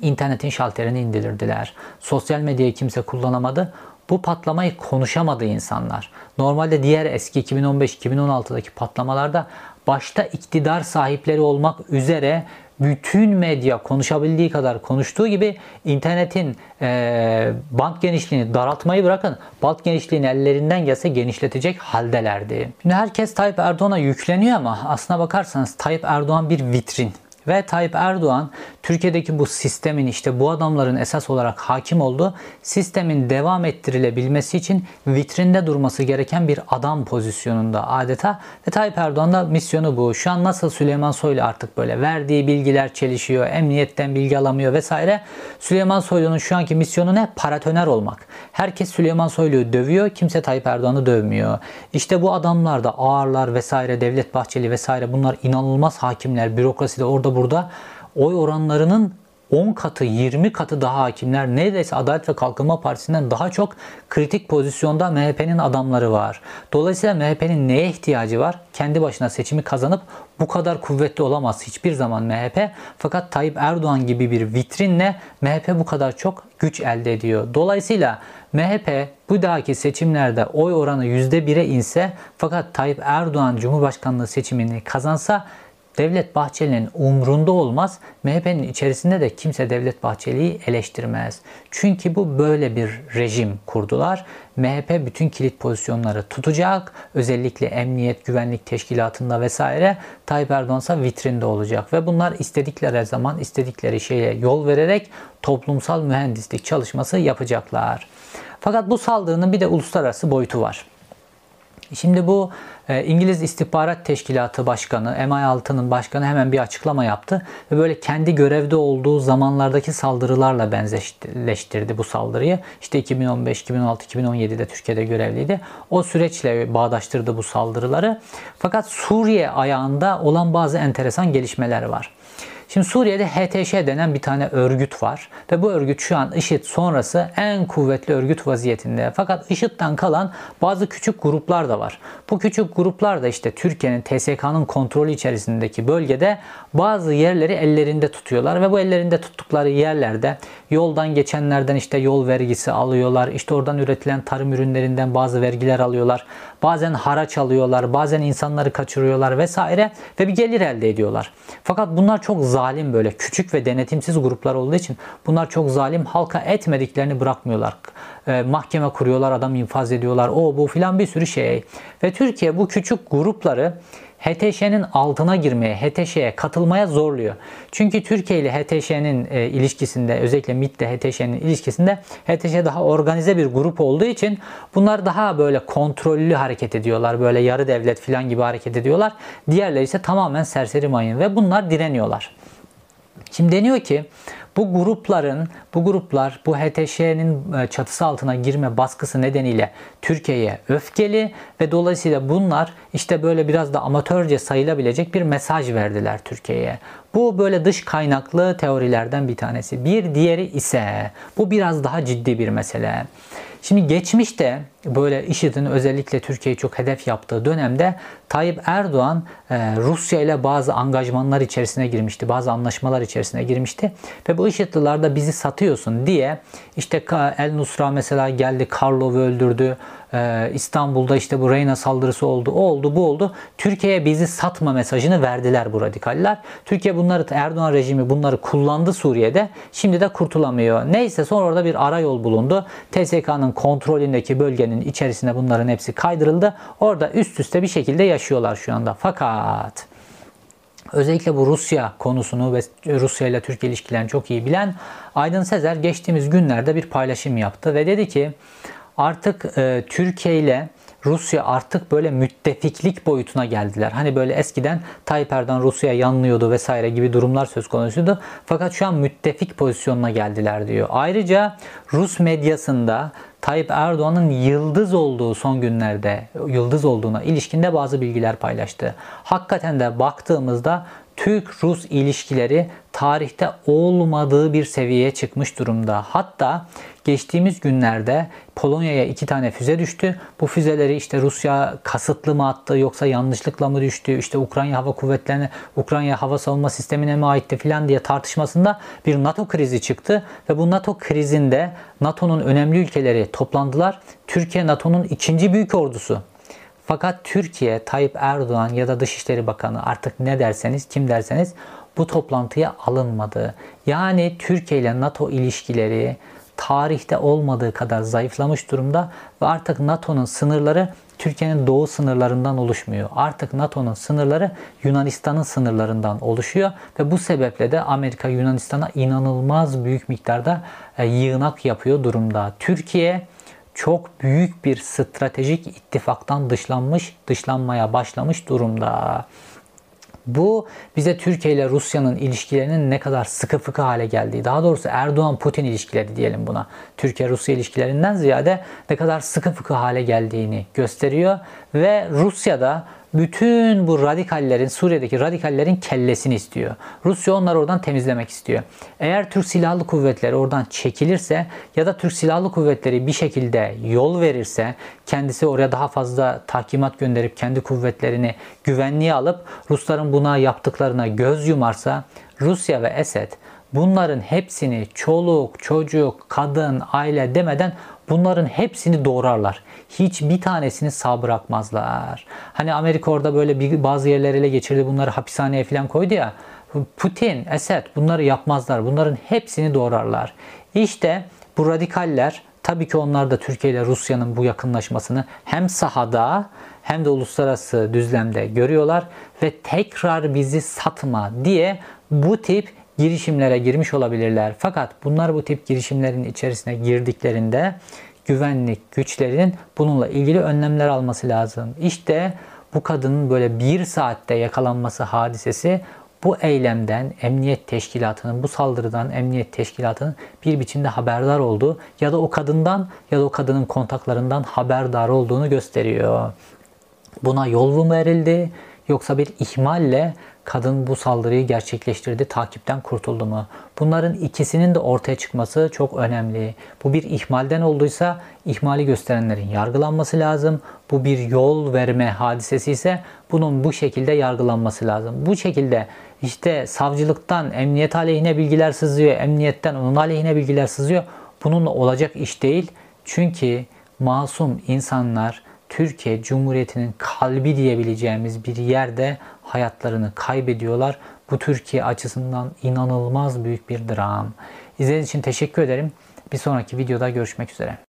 internetin şalterini indirdiler. Sosyal medyayı kimse kullanamadı. Bu patlamayı konuşamadı insanlar. Normalde diğer eski 2015-2016'daki patlamalarda başta iktidar sahipleri olmak üzere bütün medya konuşabildiği kadar konuştuğu gibi internetin e, bant genişliğini daraltmayı bırakın bant genişliğini ellerinden gelse genişletecek haldelerdi. Şimdi herkes Tayyip Erdoğan'a yükleniyor ama aslına bakarsanız Tayyip Erdoğan bir vitrin. Ve Tayyip Erdoğan Türkiye'deki bu sistemin işte bu adamların esas olarak hakim olduğu sistemin devam ettirilebilmesi için vitrinde durması gereken bir adam pozisyonunda adeta. Ve Tayyip Erdoğan da misyonu bu. Şu an nasıl Süleyman Soylu artık böyle verdiği bilgiler çelişiyor, emniyetten bilgi alamıyor vesaire. Süleyman Soylu'nun şu anki misyonu ne? Paratoner olmak. Herkes Süleyman Soylu'yu dövüyor, kimse Tayyip Erdoğan'ı dövmüyor. İşte bu adamlar da ağırlar vesaire, Devlet Bahçeli vesaire bunlar inanılmaz hakimler, bürokraside orada burada oy oranlarının 10 katı 20 katı daha hakimler neredeyse Adalet ve Kalkınma Partisi'nden daha çok kritik pozisyonda MHP'nin adamları var. Dolayısıyla MHP'nin neye ihtiyacı var? Kendi başına seçimi kazanıp bu kadar kuvvetli olamaz hiçbir zaman MHP. Fakat Tayyip Erdoğan gibi bir vitrinle MHP bu kadar çok güç elde ediyor. Dolayısıyla MHP bu dahaki seçimlerde oy oranı %1'e inse fakat Tayyip Erdoğan Cumhurbaşkanlığı seçimini kazansa Devlet Bahçeli'nin umrunda olmaz. MHP'nin içerisinde de kimse Devlet Bahçeli'yi eleştirmez. Çünkü bu böyle bir rejim kurdular. MHP bütün kilit pozisyonları tutacak. Özellikle emniyet, güvenlik teşkilatında vesaire. Tayyip Erdoğan ise vitrinde olacak. Ve bunlar istedikleri zaman istedikleri şeye yol vererek toplumsal mühendislik çalışması yapacaklar. Fakat bu saldırının bir de uluslararası boyutu var. Şimdi bu e, İngiliz İstihbarat Teşkilatı Başkanı, MI6'nın başkanı hemen bir açıklama yaptı ve böyle kendi görevde olduğu zamanlardaki saldırılarla benzeştirdi bu saldırıyı. İşte 2015, 2016, 2017'de Türkiye'de görevliydi. O süreçle bağdaştırdı bu saldırıları. Fakat Suriye ayağında olan bazı enteresan gelişmeler var. Şimdi Suriye'de HTŞ denen bir tane örgüt var ve bu örgüt şu an IŞİD sonrası en kuvvetli örgüt vaziyetinde. Fakat IŞİD'den kalan bazı küçük gruplar da var. Bu küçük gruplar da işte Türkiye'nin TSK'nın kontrolü içerisindeki bölgede bazı yerleri ellerinde tutuyorlar ve bu ellerinde tuttukları yerlerde yoldan geçenlerden işte yol vergisi alıyorlar. İşte oradan üretilen tarım ürünlerinden bazı vergiler alıyorlar. Bazen haraç alıyorlar, bazen insanları kaçırıyorlar vesaire ve bir gelir elde ediyorlar. Fakat bunlar çok zalim böyle küçük ve denetimsiz gruplar olduğu için bunlar çok zalim halka etmediklerini bırakmıyorlar. E, mahkeme kuruyorlar, adam infaz ediyorlar, o bu filan bir sürü şey. Ve Türkiye bu küçük grupları HTŞ'nin altına girmeye, HTŞ'ye katılmaya zorluyor. Çünkü Türkiye ile HTŞ'nin e, ilişkisinde, özellikle MİT ile HTŞ'nin ilişkisinde HTŞ daha organize bir grup olduğu için bunlar daha böyle kontrollü hareket ediyorlar. Böyle yarı devlet falan gibi hareket ediyorlar. Diğerleri ise tamamen serseri mayın ve bunlar direniyorlar. Şimdi deniyor ki bu grupların, bu gruplar bu HTŞ'nin e, çatısı altına girme baskısı nedeniyle Türkiye'ye öfkeli ve dolayısıyla bunlar işte böyle biraz da amatörce sayılabilecek bir mesaj verdiler Türkiye'ye. Bu böyle dış kaynaklı teorilerden bir tanesi. Bir diğeri ise bu biraz daha ciddi bir mesele. Şimdi geçmişte böyle IŞİD'in özellikle Türkiye'yi çok hedef yaptığı dönemde Tayyip Erdoğan e, Rusya ile bazı angajmanlar içerisine girmişti. Bazı anlaşmalar içerisine girmişti. Ve bu IŞİD'liler de bizi satıyorsun diye işte El Nusra mesela geldi Karlov'u öldürdü. Ee, İstanbul'da işte bu Reyna saldırısı oldu, o oldu, bu oldu. Türkiye'ye bizi satma mesajını verdiler bu radikaller. Türkiye bunları, Erdoğan rejimi bunları kullandı Suriye'de. Şimdi de kurtulamıyor. Neyse sonra orada bir ara yol bulundu. TSK'nın kontrolündeki bölgenin içerisine bunların hepsi kaydırıldı. Orada üst üste bir şekilde yaşıyorlar şu anda. Fakat Özellikle bu Rusya konusunu ve Rusya ile Türkiye ilişkilerini çok iyi bilen Aydın Sezer geçtiğimiz günlerde bir paylaşım yaptı ve dedi ki artık e, Türkiye ile Rusya artık böyle müttefiklik boyutuna geldiler. Hani böyle eskiden Tayyip Erdoğan Rusya yanlıyordu vesaire gibi durumlar söz konusuydu. Fakat şu an müttefik pozisyonuna geldiler diyor. Ayrıca Rus medyasında Tayyip Erdoğan'ın yıldız olduğu son günlerde yıldız olduğuna ilişkinde bazı bilgiler paylaştı. Hakikaten de baktığımızda Türk-Rus ilişkileri tarihte olmadığı bir seviyeye çıkmış durumda. Hatta geçtiğimiz günlerde Polonya'ya iki tane füze düştü. Bu füzeleri işte Rusya kasıtlı mı attı yoksa yanlışlıkla mı düştü? İşte Ukrayna Hava Kuvvetleri'ne, Ukrayna Hava Savunma Sistemi'ne mi aitti filan diye tartışmasında bir NATO krizi çıktı. Ve bu NATO krizinde NATO'nun önemli ülkeleri toplandılar. Türkiye NATO'nun ikinci büyük ordusu. Fakat Türkiye, Tayyip Erdoğan ya da Dışişleri Bakanı artık ne derseniz, kim derseniz bu toplantıya alınmadı. Yani Türkiye ile NATO ilişkileri tarihte olmadığı kadar zayıflamış durumda ve artık NATO'nun sınırları Türkiye'nin doğu sınırlarından oluşmuyor. Artık NATO'nun sınırları Yunanistan'ın sınırlarından oluşuyor ve bu sebeple de Amerika Yunanistan'a inanılmaz büyük miktarda e, yığınak yapıyor durumda. Türkiye çok büyük bir stratejik ittifaktan dışlanmış, dışlanmaya başlamış durumda. Bu bize Türkiye ile Rusya'nın ilişkilerinin ne kadar sıkı fıkı hale geldiği, daha doğrusu Erdoğan-Putin ilişkileri diyelim buna. Türkiye-Rusya ilişkilerinden ziyade ne kadar sıkı fıkı hale geldiğini gösteriyor ve Rusya'da bütün bu radikallerin, Suriye'deki radikallerin kellesini istiyor. Rusya onları oradan temizlemek istiyor. Eğer Türk Silahlı Kuvvetleri oradan çekilirse ya da Türk Silahlı Kuvvetleri bir şekilde yol verirse, kendisi oraya daha fazla tahkimat gönderip kendi kuvvetlerini güvenliğe alıp Rusların buna yaptıklarına göz yumarsa Rusya ve Esed bunların hepsini çoluk, çocuk, kadın, aile demeden bunların hepsini doğrarlar. Hiçbir tanesini sağ bırakmazlar. Hani Amerika orada böyle bir, bazı yerleri ele geçirdi bunları hapishaneye falan koydu ya. Putin, Esed bunları yapmazlar. Bunların hepsini doğrarlar. İşte bu radikaller tabii ki onlar da Türkiye ile Rusya'nın bu yakınlaşmasını hem sahada hem de uluslararası düzlemde görüyorlar ve tekrar bizi satma diye bu tip girişimlere girmiş olabilirler. Fakat bunlar bu tip girişimlerin içerisine girdiklerinde güvenlik güçlerinin bununla ilgili önlemler alması lazım. İşte bu kadının böyle bir saatte yakalanması hadisesi bu eylemden emniyet teşkilatının, bu saldırıdan emniyet teşkilatının bir biçimde haberdar olduğu ya da o kadından ya da o kadının kontaklarından haberdar olduğunu gösteriyor. Buna yol mu verildi yoksa bir ihmalle kadın bu saldırıyı gerçekleştirdi, takipten kurtuldu mu? Bunların ikisinin de ortaya çıkması çok önemli. Bu bir ihmalden olduysa ihmali gösterenlerin yargılanması lazım. Bu bir yol verme hadisesi ise bunun bu şekilde yargılanması lazım. Bu şekilde işte savcılıktan emniyet aleyhine bilgiler sızıyor, emniyetten onun aleyhine bilgiler sızıyor. Bununla olacak iş değil. Çünkü masum insanlar Türkiye Cumhuriyeti'nin kalbi diyebileceğimiz bir yerde hayatlarını kaybediyorlar. Bu Türkiye açısından inanılmaz büyük bir dram. İzlediğiniz için teşekkür ederim. Bir sonraki videoda görüşmek üzere.